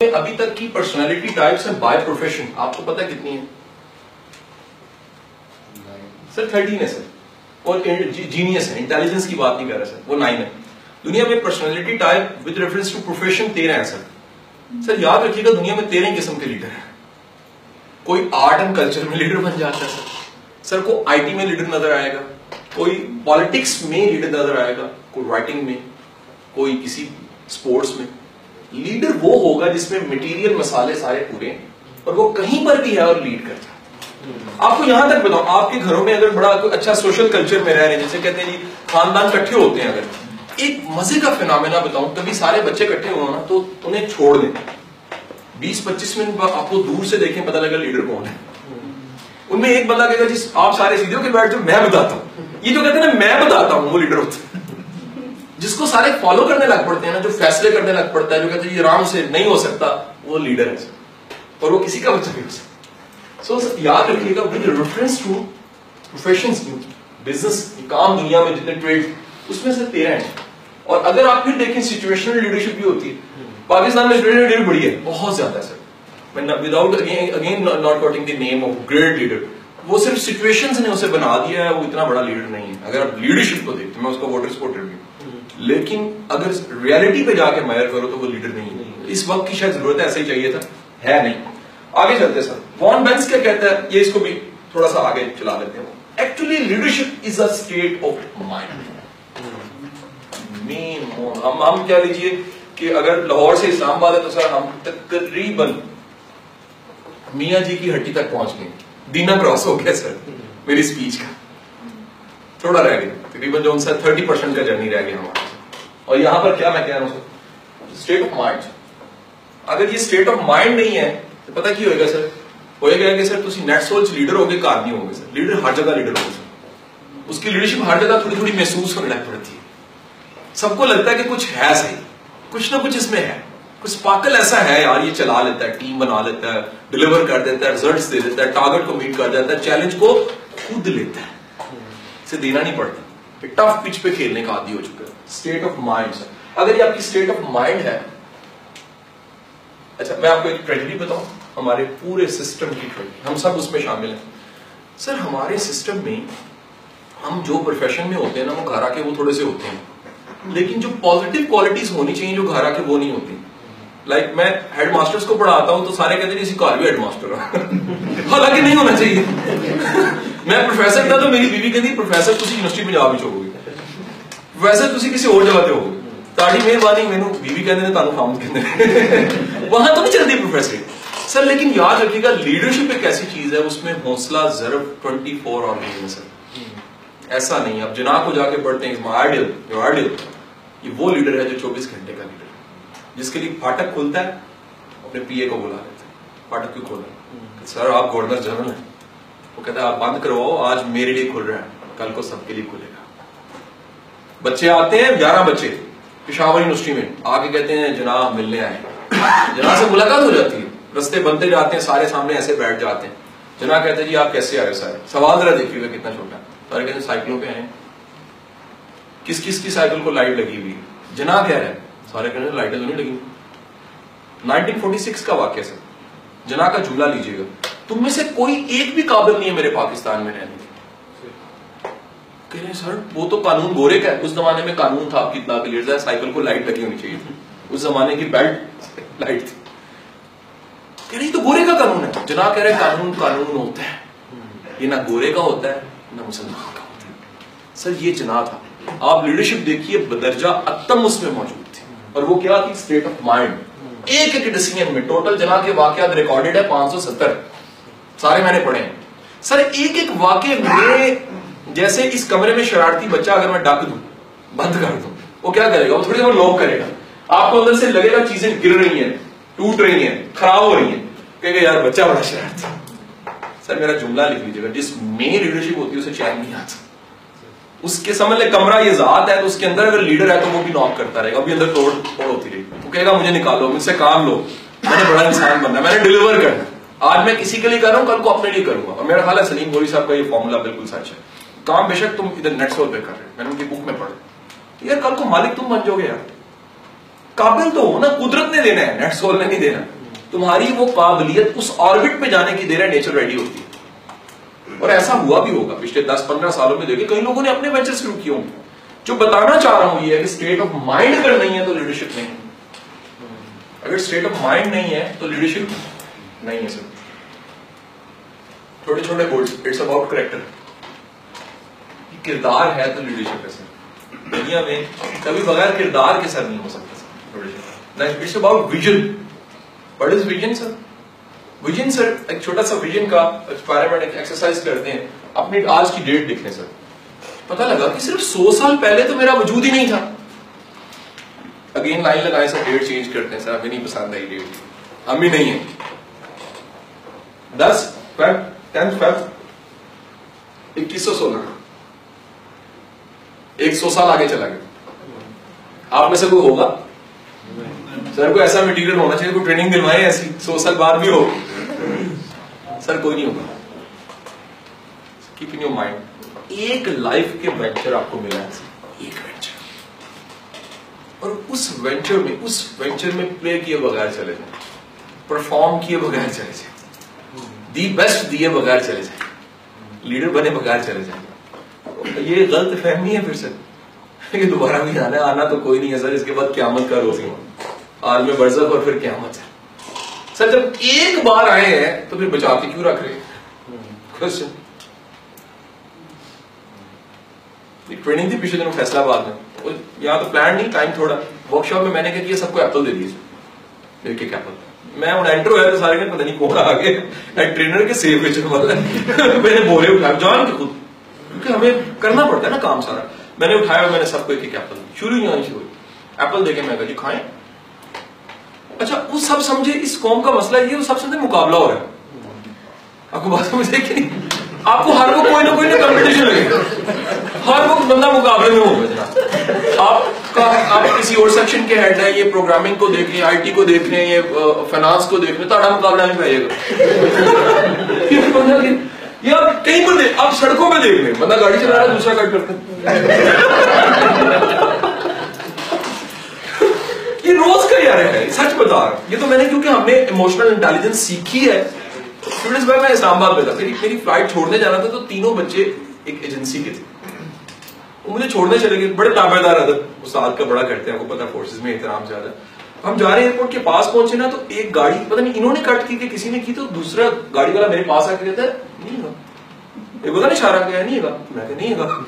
ابھی تک کی پرسنالٹی ٹائپس ہیں بائی پروفیشن آپ کو پتا کتنی ہے سر تھرٹین ہے سر. اور جینیس ہے انٹیلیجنس کی بات نہیں کر رہا سر. وہ نائن ہے دنیا میں personality type with reference to profession تیرہ ہیں سر. سر، یاد رکھیے گا دنیا میں تیرہ قسم کے لیڈر ہیں. کوئی آرٹ اینڈ کلچر میں لیڈر بن جاتا ہے سر. سر کو آئی ٹی میں لیڈر نظر آئے گا. کوئی پالیٹکس میں لیڈر نظر آئے گا. کوئی رائٹنگ میں. کوئی کسی اسپورٹس میں. لیڈر وہ ہوگا جس میں مٹیریل مسالے سارے پورے اور وہ کہیں پر بھی ہے اور لیڈ کرتا ہے۔ آپ کو یہاں تک بتاؤں، آپ کے گھروں میں اگر بڑا اچھا سوشل کلچر میں رہ رہے ہیں، جیسے کہتے ہیں جی خاندان کٹھے ہوتے ہیں اگر۔ ایک مزے کا فنامنا بتاؤں، کبھی سارے بچے کٹھے ہو نا تو انہیں چھوڑ دیں۔ بیس پچیس منٹ آپ کو دور سے دیکھیں، پتہ لگا لیڈر کون ہے۔ ان میں ایک بندہ کہے گا، جس آپ سارے سیدھے ہو کے بیٹھ جو میں بتاتا ہوں۔ یہ جو کہتے ہیں نا، میں بتاتا ہوں، وہ لیڈر ہوتا ہے۔ جس کو سارے فالو کرنے لگ پڑتے ہیں نا، جو فیصلے کرنے لگ پڑتا ہے، جو کہتے ہیں یہ آرام سے نہیں ہو سکتا، وہ لیڈر ہے اور وہ کسی کا بچہ نہیں ہو سکتا۔ سو یاد رکھیے گا with reference to profession business کام دنیا میں جتنے ٹریڈ اس میں سے تیرہ ہیں۔ اور اگر آپ پھر دیکھیں سچویشنل لیڈرشپ بھی ہوتی ہے۔ پاکستان میں لیڈر بڑی ہے، بہت زیادہ ہے، sir. Without again not quoting the name of great leader وہ صرف سچویشن نے اسے بنا دیا ہے، وہ اتنا بڑا لیڈر نہیں ہے۔ اگر آپ لیڈرشپ کو دیکھتے میں اس کو واٹر سپورٹر بھی لیکن اگر ریالٹی پہ جا کے میئر کرو تو وہ لیڈر نہیں ہے۔ اس وقت کی شاید ضرورت ہے، ایسا ہی چاہیے تھا۔ ہے نہیں۔ آگے چلتے سر۔ وان بینس کیا کہتا ہے؟ یہ اس کو بھی تھوڑا سا آگے چلا لیتے ہیں۔ Actually leadership is a state of mind مین ہم ہم کیا لیجیے کہ اگر لاہور سے اسلام آباد ہے تو سر ہم تقریباً میاں جی کی ہٹی تک پہنچ گئے۔ دینا کراس ہو گیا سر میری سپیچ کا تھوڑا رہ گیا تقریباً جو ان سے تھرٹی پرسینٹ کا جرنی رہ گیا ہمارا اور یہاں پر کیا میں کہہ رہا ہوں سر اسٹیٹ آف مائنڈ اگر یہ اسٹیٹ آف مائنڈ نہیں ہے تو پتا کی ہوئے گا سر ہوئے گا کہ سر تھی نیٹ سولچ لیڈر ہوگے کار نہیں ہوگے سر لیڈر ہر جگہ لیڈر ہوگا سر اس کی لیڈرشپ ہر جگہ تھوڑی تھوڑی محسوس ہونے لگ پڑتی ہے سب کو لگتا ہے کہ کچھ ہے صحیح کچھ نہ کچھ اس میں ہے کچھ پاکل ایسا ہے یار، یہ چلا لیتا ہے، ٹیم بنا لیتا ہے ڈلیور کر دیتا ہے ریزلٹس دے دیتا ہے ٹارگٹ کو میٹ کر دیتا ہے چیلنج کو خود لیتا ہے۔ اسے دینا نہیں پڑتا۔ ٹف پچ پہ کھیلنے کا عادی ہو چکا ہے۔ اسٹیٹ آف مائنڈ اگر یہ آپ کی اسٹیٹ آف مائنڈ ہے اچھا میں آپ کو ایک ٹریجڈی بتاؤں۔ ہمارے پورے سسٹم کی ٹریجڈی ہم سب اس میں شامل ہیں۔ سر، ہمارے سسٹم میں ہم جو پروفیشن میں ہوتے ہیں نا، وہ گھر آ کے وہ تھوڑے سے ہوتے ہیں۔ لیکن جو پازیٹیو کوالٹیز ہونی چاہیے، جو گھر آ کے وہ نہیں ہوتی لائک میں ہیڈ ماسٹرز کو پڑھاتا ہوں تو سارے کہتے ہیں اسی کار بھی ہیڈ ماسٹر حالانکہ نہیں ہونا چاہیے۔ میں پروفیسر تھا تو میری بیوی کہتی پروفیسر تھی یونیورسٹی پنجاب ہی ہوگی۔ پروفیسر تھی کسی اور جگہ پہ ہوگی۔ تاڑی مہربانی مینو بیوی کہتے ہیں تعلق خامد کہتے وہاں تو نہیں چلتی پروفیسر سر لیکن یاد رکھیے گا لیڈرشپ ایک ایسی چیز ہے، اس میں حوصلہ ضرب ٹوینٹی فور آن ہے سر ایسا نہیں، اب جناب کو جا کے پڑھتے ہیں آئیڈیل جو آئیڈیل یہ وہ لیڈر ہے جو چوبیس گھنٹے کا لیڈر جس کے لیے پھاٹک کھلتا ہے اپنے پی اے کو بلا لیتے ہیں پھاٹک کیوں کھولا؟ سر آپ گورنر جنرل ہیں۔ وہ کہتا ہے آپ بند کرو آج میرے لیے کھل رہا ہے۔ کل کو سب کے لیے کھلے گا۔ بچے آتے ہیں گیارہ بچے پشاور یونیورسٹی میں۔ آگے کہتے ہیں جناب ملنے آئے۔ جناب سے ملاقات ہو جاتی ہے۔ رستے بنتے جاتے ہیں سارے سامنے ایسے بیٹھ جاتے ہیں۔ جناب کہتے ہیں جی آپ کیسے آئے سارے؟ سوال ذرا دیکھیے گا کتنا چھوٹا۔ سارے کہتے ہیں سائیکلوں پہ آئے کس کس کی سائیکل کو لائٹ لگی ہوئی جناب کہہ رہے ہیں سارے کہنے لائٹیں تو نہیں لگی نائنٹین فورٹی سکس کا واقعہ سر۔ جنا کا جملہ لیجیے گا۔ تم میں سے کوئی ایک بھی قابل نہیں ہے میرے پاکستان میں رہنے کہہ رہے سر، وہ تو قانون گورے کا ہے۔ اس زمانے میں قانون تھا آپ کی اتنا کلیئر تھا، سائیکل کو لائٹ لگی ہونی چاہیے تھی۔ اس زمانے کی بیلٹ لائٹ تھی۔ کہہ رہی تو گورے کا قانون ہے۔ جنا کہہ رہے قانون قانون ہوتا ہے۔ یہ نہ گورے کا ہوتا ہے، نہ مسلمان کا ہوتا ہے۔ سر، یہ جنا تھا۔ آپ لیڈرشپ دیکھیے، بدرجہ اتم اس میں موجود اور وہ کیا تھی? اسٹیٹ آف مائنڈ ایک ایک ڈیسیجن میں ٹوٹل جناب کے واقعات ریکارڈڈ ہے پانچ سو ستر۔ سارے میں نے پڑھے ہیں۔ سر، ایک ایک واقعے میں جیسے اس کمرے میں شرارتی بچہ اگر میں ڈاک دوں، بند کر دوں، وہ کیا کرے گا؟ وہ تھوڑی دیر لوک کرے گا۔ آپ کو اندر سے لگے گا چیزیں گر رہی ہیں، ٹوٹ رہی ہیں، خراب ہو رہی ہیں۔ کہ یار، بچہ بڑا شرارتی۔ سر، میرا جملہ لکھ لیجیے گا۔ جس میں لیڈرشپ ہوتی ہے، اسے چین نہیں آتا اس کے سمجھ لے کمرہ یہ ذات ہے تو اس کے اندر اگر لیڈر ہے تو وہ بھی نوک کرتا رہے گا، ابھی اندر توڑ توڑ ہوتی رہے وہ کہے گا، مجھے نکالو، مجھ سے کام لو۔ میں نے بڑا انسان بننا میں نے ڈلیور کرنا آج میں کسی کے لیے کر رہا ہوں، کل کو اپنے لیے کروں گا۔ اور میرا خیال ہے سلیم گوری صاحب کا یہ فارمولا بالکل سچ ہے۔ کام بے شک تم ادھر نیٹ سول پہ کر رہے میں نے ان کی بک میں پڑھا۔ یار کل کو مالک تم بن جاؤ گے یار۔ قابل تو ہو نا، قدرت نے دینا ہے نیٹ سول نے نہیں دینا۔ تمہاری وہ قابلیت اس آربٹ پہ جانے کی دیر ہے نیچر ریڈی ہوتی ہے۔ اور ایسا ہوا بھی ہوگا، پچھلے دس پندرہ سالوں میں دیکھیں، کئی لوگوں نے اپنے وینچر شروع کیے ہوں۔ جو بتانا چاہ رہا ہوں یہ ہے کہ اسٹیٹ آف مائنڈ اگر نہیں ہے تو لیڈرشپ نہیں۔ اگر اسٹیٹ آف مائنڈ نہیں ہے تو لیڈرشپ نہیں ہے سر چھوٹے چھوٹے گولس اٹس اباؤٹ کریکٹر کردار ہے تو لیڈرشپ ہے سر دنیا میں کبھی بغیر کردار کے سر نہیں ہو سکتا sir it's about vision what is vision sir vision sir ایک چھوٹا سا ویژن کا ایکسپائرمنٹ ایکسرسائز کرتے ہیں۔ اپنی آج کی ڈیٹ لکھنے سر پتہ لگا کہ صرف سو سال پہلے تو میرا وجود ہی نہیں تھا۔ اگین لائن لگائے سر ڈیٹ چینج کرتے ہیں سر ہمیں نہیں پسند آئی ڈیٹ ہم بھی نہیں ہیں۔ دس فیب ٹینتھ فیب اکیس سو سولہ۔ ایک سو سال آگے چلا گیا۔ آپ میں سے کوئی ہوگا؟ سر کو ایسا میٹیریل ہونا چاہیے، کوئی ٹریننگ دلوائے ایسی۔ سو سال بعد بھی ہو سر، کوئی نہیں ہوگا۔ کیپ ان یور مائنڈ ایک لائف کے وینچر آپ کو ملا ہے۔ ایک وینچر اور اس وینچر میں، اس وینچر میں پلے کیے بغیر چلے جائیں۔ پرفارم کیے بغیر چلے جائیں۔ دی بیسٹ دیے بغیر چلے جائیں۔ لیڈر بنے بغیر چلے جائیں۔ یہ غلط فہمی ہے پھر سے کہ دوبارہ بھی آنا آنا تو کوئی نہیں ہے سر۔ اس کے بعد قیامت کا روزی۔ ہوں عالم برزخ اور پھر قیامت۔ ہے سر جب ایک بار آئے ہیں تو پھر بچا کے کیوں رکھ رہے ہیں؟ ٹریننگ تھی پچھلے دنوں فیصلہ آباد میں۔ یہاں تو پلان نہیں ٹائم تھوڑا۔ ورک شاپ میں میں نے کیا سب کو ایپل دے دیے ایک ایک ایپل میں ہوں انٹر ہوا تو سارے پتہ نہیں کون آ آگے ٹرینر کے سیب بیچنے والا میں نے بولے اٹھایا جان کے خود۔ کیونکہ ہمیں کرنا پڑتا ہے نا کام سارا۔ میں نے اٹھایا میں نے سب کو ایک ایک ایپل شروع ہی آنی شروع ایپل دے کے میں کہا جی کھائیں۔ اچھا وہ سب سمجھے اس قوم کا مسئلہ یہ وہ سب سے مقابلہ ہو رہا ہے۔ آپ کو بات سمجھے کہ نہیں؟ آپ کو ہر وقت کوئی نہ کوئی نہ کمپٹیشن لگے ہر وقت بندہ مقابلے میں ہوگا جناب آپ کا، آپ کسی اور سیکشن کے ہیڈ ہیں، یہ پروگرامنگ کو دیکھ لیں آئی ٹی کو دیکھ لیں یہ فائنانس کو دیکھ لیں تاڑا مقابلہ نہیں پائے گا۔ یا کہیں پر دیکھ، آپ سڑکوں پہ دیکھ لیں بندہ گاڑی چلا رہا ہے، دوسرا کٹ کرتے یہ روز کا یار ہے، سچ بتا رہا یہ تو میں نے کیونکہ ہم نے ایموشنل انٹیلیجنس سیکھی ہے اسٹوڈنٹس میں میں اسلام آباد میں تھا۔ میری میری فلائٹ چھوڑنے جانا تھا تو تینوں بچے ایک ایجنسی کے تھے۔ وہ مجھے چھوڑنے چلے گئے، بڑے تابے دار ادب استاد کا بڑا کرتے ہیں، آپ کو پتا فورسز میں احترام زیادہ۔ ہم جا رہے ہیں ایئرپورٹ کے پاس پہنچے نا، تو ایک گاڑی، پتہ نہیں انہوں نے کٹ کی کہ کسی نے کی، تو دوسرا گاڑی والا میرے پاس آ کے کہتا ہے، نہیں ہوگا۔ یہ پتا نہیں اشارہ کیا نہیں ہوگا۔ میں کہ نہیں ہوگا۔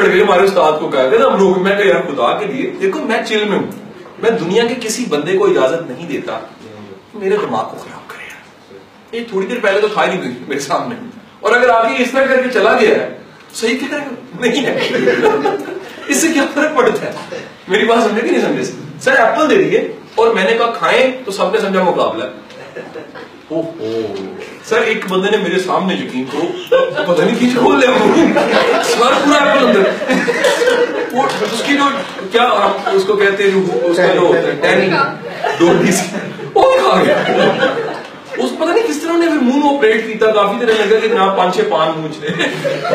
تینوں ہمارے استاد کو کہا کہ ہم لوگ، میں کہ یار خدا کے لیے، دیکھو، میں چل میں ہوں۔ میں دنیا کے کسی بندے کو اجازت نہیں دیتا۔ میرے دماغ کو خراب کرے یار۔ یہ تھوڑی دیر پہلے تو کھا نہیں گئی میرے سامنے۔ اور اگر آپ یہ اس طرح کر کے چلا گیا ہے، صحیح کہہ رہے نہیں ہے۔ اس سے کیا فرق پڑتا ہے؟ میری بات سمجھے کہ نہیں سمجھے؟ سر، ایپل دے دیے اور میں نے کہا، کھائیں تو سب نے سمجھا مقابلہ۔ سر ایک بندے نے میرے سامنے یقین کرو پتہ نہیں کھینچ کھول لیا سر پورا ایپل اندر۔ اس کی جو کیا اس کو کہتے ہیں جو اس کا جو ہوتا ہے دو پیس وہ کھا گیا۔ اس پتہ نہیں کس طرح نے منہ آپریٹ کیتا کافی دیر لگا کہ جناب پانچ چھ پان مونچ لے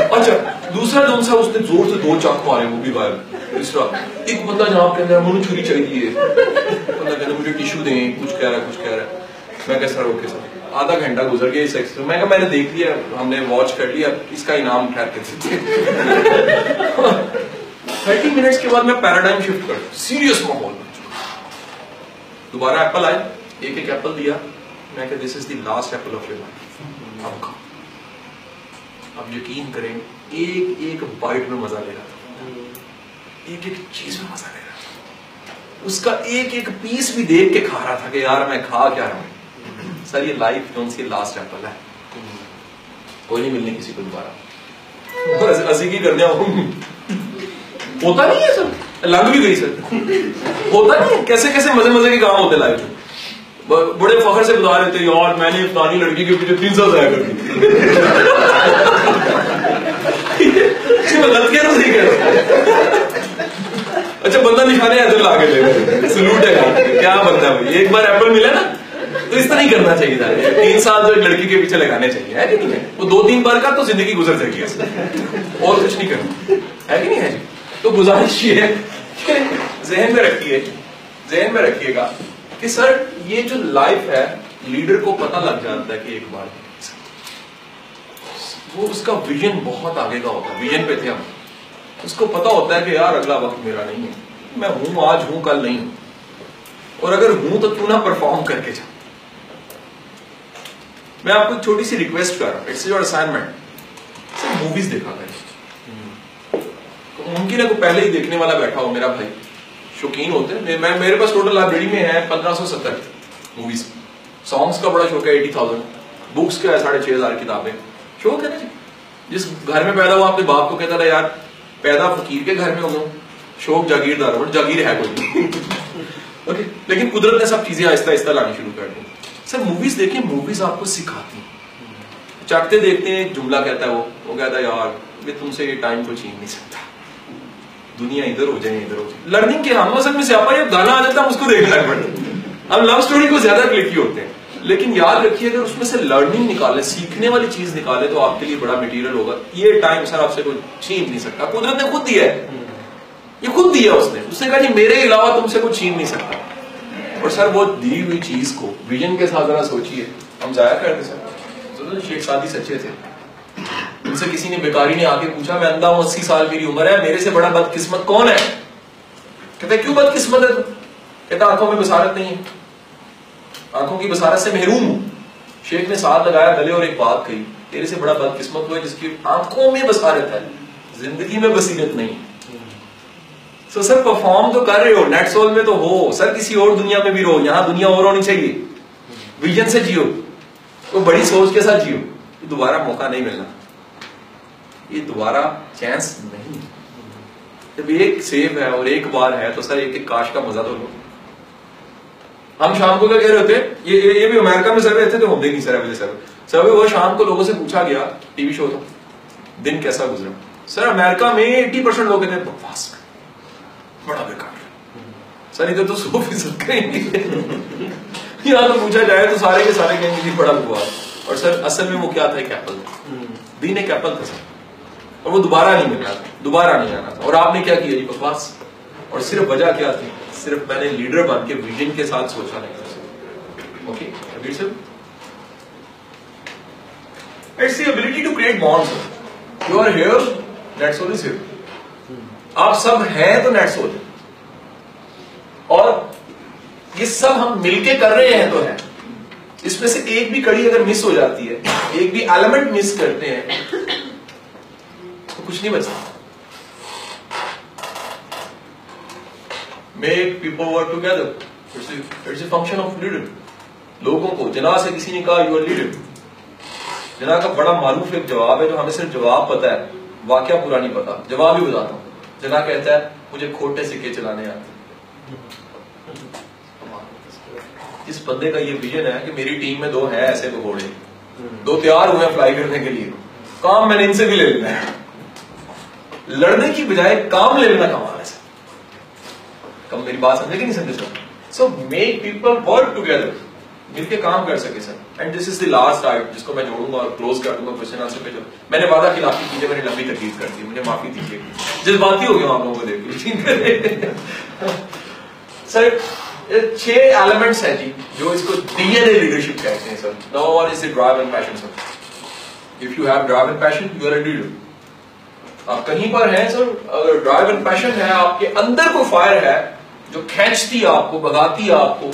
اچھا دوسرا جو سا اس نے زور سے دو چاک مارے وہ بھی غائب تیسرا ایک بندہ جناب کہتا ہے منہ چھری چاہیے بندہ کہتا ہے مجھے ٹیشو دیں کچھ کہہ رہا ہے کچھ کہہ رہا ہے۔ میں کہہ سر اوکے سر۔ آدھا گھنٹہ گزر گیا اس ایکسپریس میں کہا میں نے دیکھ لیا، ہم نے واچ کر لیا، اس کا انعام ٹھہر کے دیتے تھرٹی منٹس کے بعد میں پیراڈائم شفٹ کر سیریس ماحول دوبارہ ایپل آئے، ایک ایک ایپل دیا۔ میں کہ this is the last apple of your life اب کھاؤ۔ اب یقین کریں، ایک ایک بائٹ میں مزہ لے رہا تھا۔ ایک ایک چیز میں مزہ لے رہا تھا۔ اس کا ایک ایک پیس بھی دیکھ کے کھا رہا تھا کہ یار میں کھا کیا رہا ہوں۔ سر یہ لائف جون سی لاسٹ ایپل ہے کوئی نہیں ملنے کسی کو دوبارہ اسی کی کر دیا ہوتا نہیں ہے سر لگ بھی گئی سر ہوتا نہیں ہے کیسے کیسے مزے مزے کے کام ہوتے لائف میں بڑے فخر سے بتا رہے تھے یار میں نے فلانی لڑکی کے پیچھے تین سال ضائع کر دی میں غلط کہہ رہا صحیح کہہ رہا اچھا بندہ نشانے ادھر لا کے دے سلوٹ ہے کیا بندہ ہے ایک بار ایپل ملا نا تو اس طرح نہیں کرنا چاہیے تھا۔ تین سال جو ایک لڑکی کے پیچھے لگانے چاہیے، ہے کہ نہیں؟ ہے وہ دو تین بار کا تو زندگی گزر سکتی ہے اور کچھ نہیں کرنا۔ ہے کہ نہیں، ہے جی؟ تو گزارش یہ ہے ذہن میں رکھیے، ذہن میں رکھیے گا کہ سر، یہ جو لائف ہے لیڈر کو پتہ لگ جاتا ہے کہ ایک بار۔ وہ اس کا ویژن بہت آگے کا ہوتا ہے۔ ویژن پہ تھے ہم۔ اس کو پتا ہوتا ہے کہ یار، اگلا وقت میرا نہیں ہے۔ میں ہوں، آج ہوں، کل نہیں ہوں۔ اور اگر ہوں تو تو نہ پرفارم کر کے جا۔ میں آپ کو چھوٹی سی ریکویسٹ کر رہا ہوں. اٹس یور اسائنمنٹ صرف موویز دیکھا کریں. ممکن ہے کوئی پہلے ہی دیکھنے والا بیٹھا ہو میرا بھائی. شوقین ہوتے ہیں. میں میرے پاس ٹوٹل لائبریری میں ہے پندرہ سو ستر موویز سانگس کا بڑا شوق ہے ایٹی تھاؤزینڈ بکس کا ہے ساڑھے چھ ہزار کتابیں. شوق ہے نا جی. جس گھر میں پیدا ہوا اپنے باپ کو کہتا تھا یار پیدا فقیر کے گھر میں ہو گیا شوق جاگیردار ہو جاگیر ہے کوئی. لیکن قدرت نے سب چیزیں آہستہ آہستہ لانی شروع کر دی. سر موویز دیکھیں موویز آپ کو سکھاتی ہیں چاہتے دیکھتے ہیں ایک جملہ کہتا ہے وہ وہ کہتا ہے یار میں تم سے یہ ٹائم کو چھین نہیں سکتا دنیا ادھر ہو جائے ادھر ہو جائے لرننگ کے ہم اصل میں سیاپا یہ گانا آ جاتا ہے اس کو دیکھنا پڑتا ہم لو سٹوری کو زیادہ کلکی ہوتے ہیں لیکن یاد رکھیے اگر اس میں سے لرننگ نکالے سیکھنے والی چیز نکالے تو آپ کے لیے بڑا میٹیریل ہوگا یہ ٹائم سر آپ سے کوئی چھین نہیں سکتا قدرت نے خود دیا ہے یہ خود دیا اس نے اس نے کہا جی میرے علاوہ تم سے کوئی چھین نہیں سکتا اور سر وہ دی ہوئی چیز کو ویژن کے ساتھ ذرا سوچیے۔ ہم ضائع کرتے سر۔ شیخ سادی سچے تھے۔ ان سے کسی نے بیکاری نے آ کے پوچھا، میں اندھا ہوں، اسی سال میری عمر ہے، میرے سے بڑا بد قسمت کون ہے؟ کہتے کیوں بد قسمت ہے کہتا آنکھوں میں بسارت نہیں ہے۔ آنکھوں کی بسارت سے محروم ہوں۔ شیخ نے ساتھ لگایا گلے اور ایک بات کہی، تیرے سے بڑا بد قسمت ہوا جس کی آنکھوں میں بسارت ہے۔ زندگی میں بصیرت نہیں تو سر پرفارم تو کر رہے ہو نیٹ سول میں تو ہو، سر کسی اور دنیا میں بھی رہو، یہاں دنیا اور ہونی چاہیے ویژن سے جیو، تو بڑی سوچ کے ساتھ جیو، یہ دوبارہ موقع نہیں ملنا، یہ دوبارہ چانس نہیں، جب ایک سیب ہے اور ایک بار ہے تو سر ایک ایک کاش کا مزہ تو لو، ہم شام کو کیا کہہ رہے ہوتے، یہ یہ بھی امریکہ میں سروے تھے تو ہم دیکھ نہیں سروے سروے سروے وہ شام کو لوگوں سے پوچھا گیا، ٹی وی شو تھا، دن کیسا گزرا، سر امریکہ میں ایٹی پرسینٹ لوگ کہتے ہیں، بکواس بڑا بیکار۔ سر، ادھر تو سو فیصد کہیں گے۔ یہاں تو پوچھا جائے تو سارے کے سارے کہیں گے جی بڑا بکواس اور سر، اصل میں وہ کیا تھا ایک ایپل دین ایک ایپل تھا سر۔ اور وہ دوبارہ نہیں ملنا تھا، دوبارہ نہیں آنا تھا۔ اور آپ نے کیا کیا جی؟ بکواس۔ اور صرف وجہ کیا تھی؟ صرف میں نے لیڈر بن کے ویژن کے ساتھ سوچا نہیں تھا okay it's the ability to create bonds you are here net soul is here آپ سب ہیں تو نیٹ سول اور یہ سب ہم مل کے کر رہے ہیں تو ہے اس میں سے ایک بھی کڑی اگر مس ہو جاتی ہے، ایک بھی ایلیمنٹ مس کرتے ہیں، تو کچھ نہیں بچتا۔ Make people work together it's a function of leader لوگوں کو جنا سے کسی نے کہا یو آر لیڈر جنا کا بڑا معروف ایک جواب ہے جو ہمیں صرف جواب پتا ہے، واقعہ پورا نہیں پتا جواب ہی بتاتا ہوں۔ جنا کہتا ہے، مجھے کھوٹے سکے چلانے آتے اس بندے کا یہ ویژن ہے کہ میری ٹیم میں دو ہے ایسے تو گھوڑے دو تیار ہوئے فلائی کرنے کے لیے۔ کام میں نے ان سے بھی لے لینا ہے۔ لڑنے کی بجائے کام لے لینا کمال ہے۔ کم میری بات سمجھے کہ نہیں سمجھے sir? So make people work together مل کے کام کر سکے سر. And this is the last آئٹ جس کو میں جوڑوں گا اور کلوز کر دوں گا کوشچن آنسر پہ جو میں نے وعدہ خلافی کیجیے میں نے لمبی تکلیف کر دی. مجھے معافی دیجیے جس بات ہی ہو گیا آپ لوگوں کو دیکھ سر چھ ایلیمنٹس ہیں جی جو اس کو ڈی این اے لیڈرشپ کہتے ہیں sir. No one is drive and passion sir if you have drive and passion you are a leader آپ کہیں پر ہیں سر؟ اگر ڈرائیو اینڈ پیشن ہے، آپ کے اندر کوئی فائر ہے جو کھینچتی آپ کو بگاتی آپ کو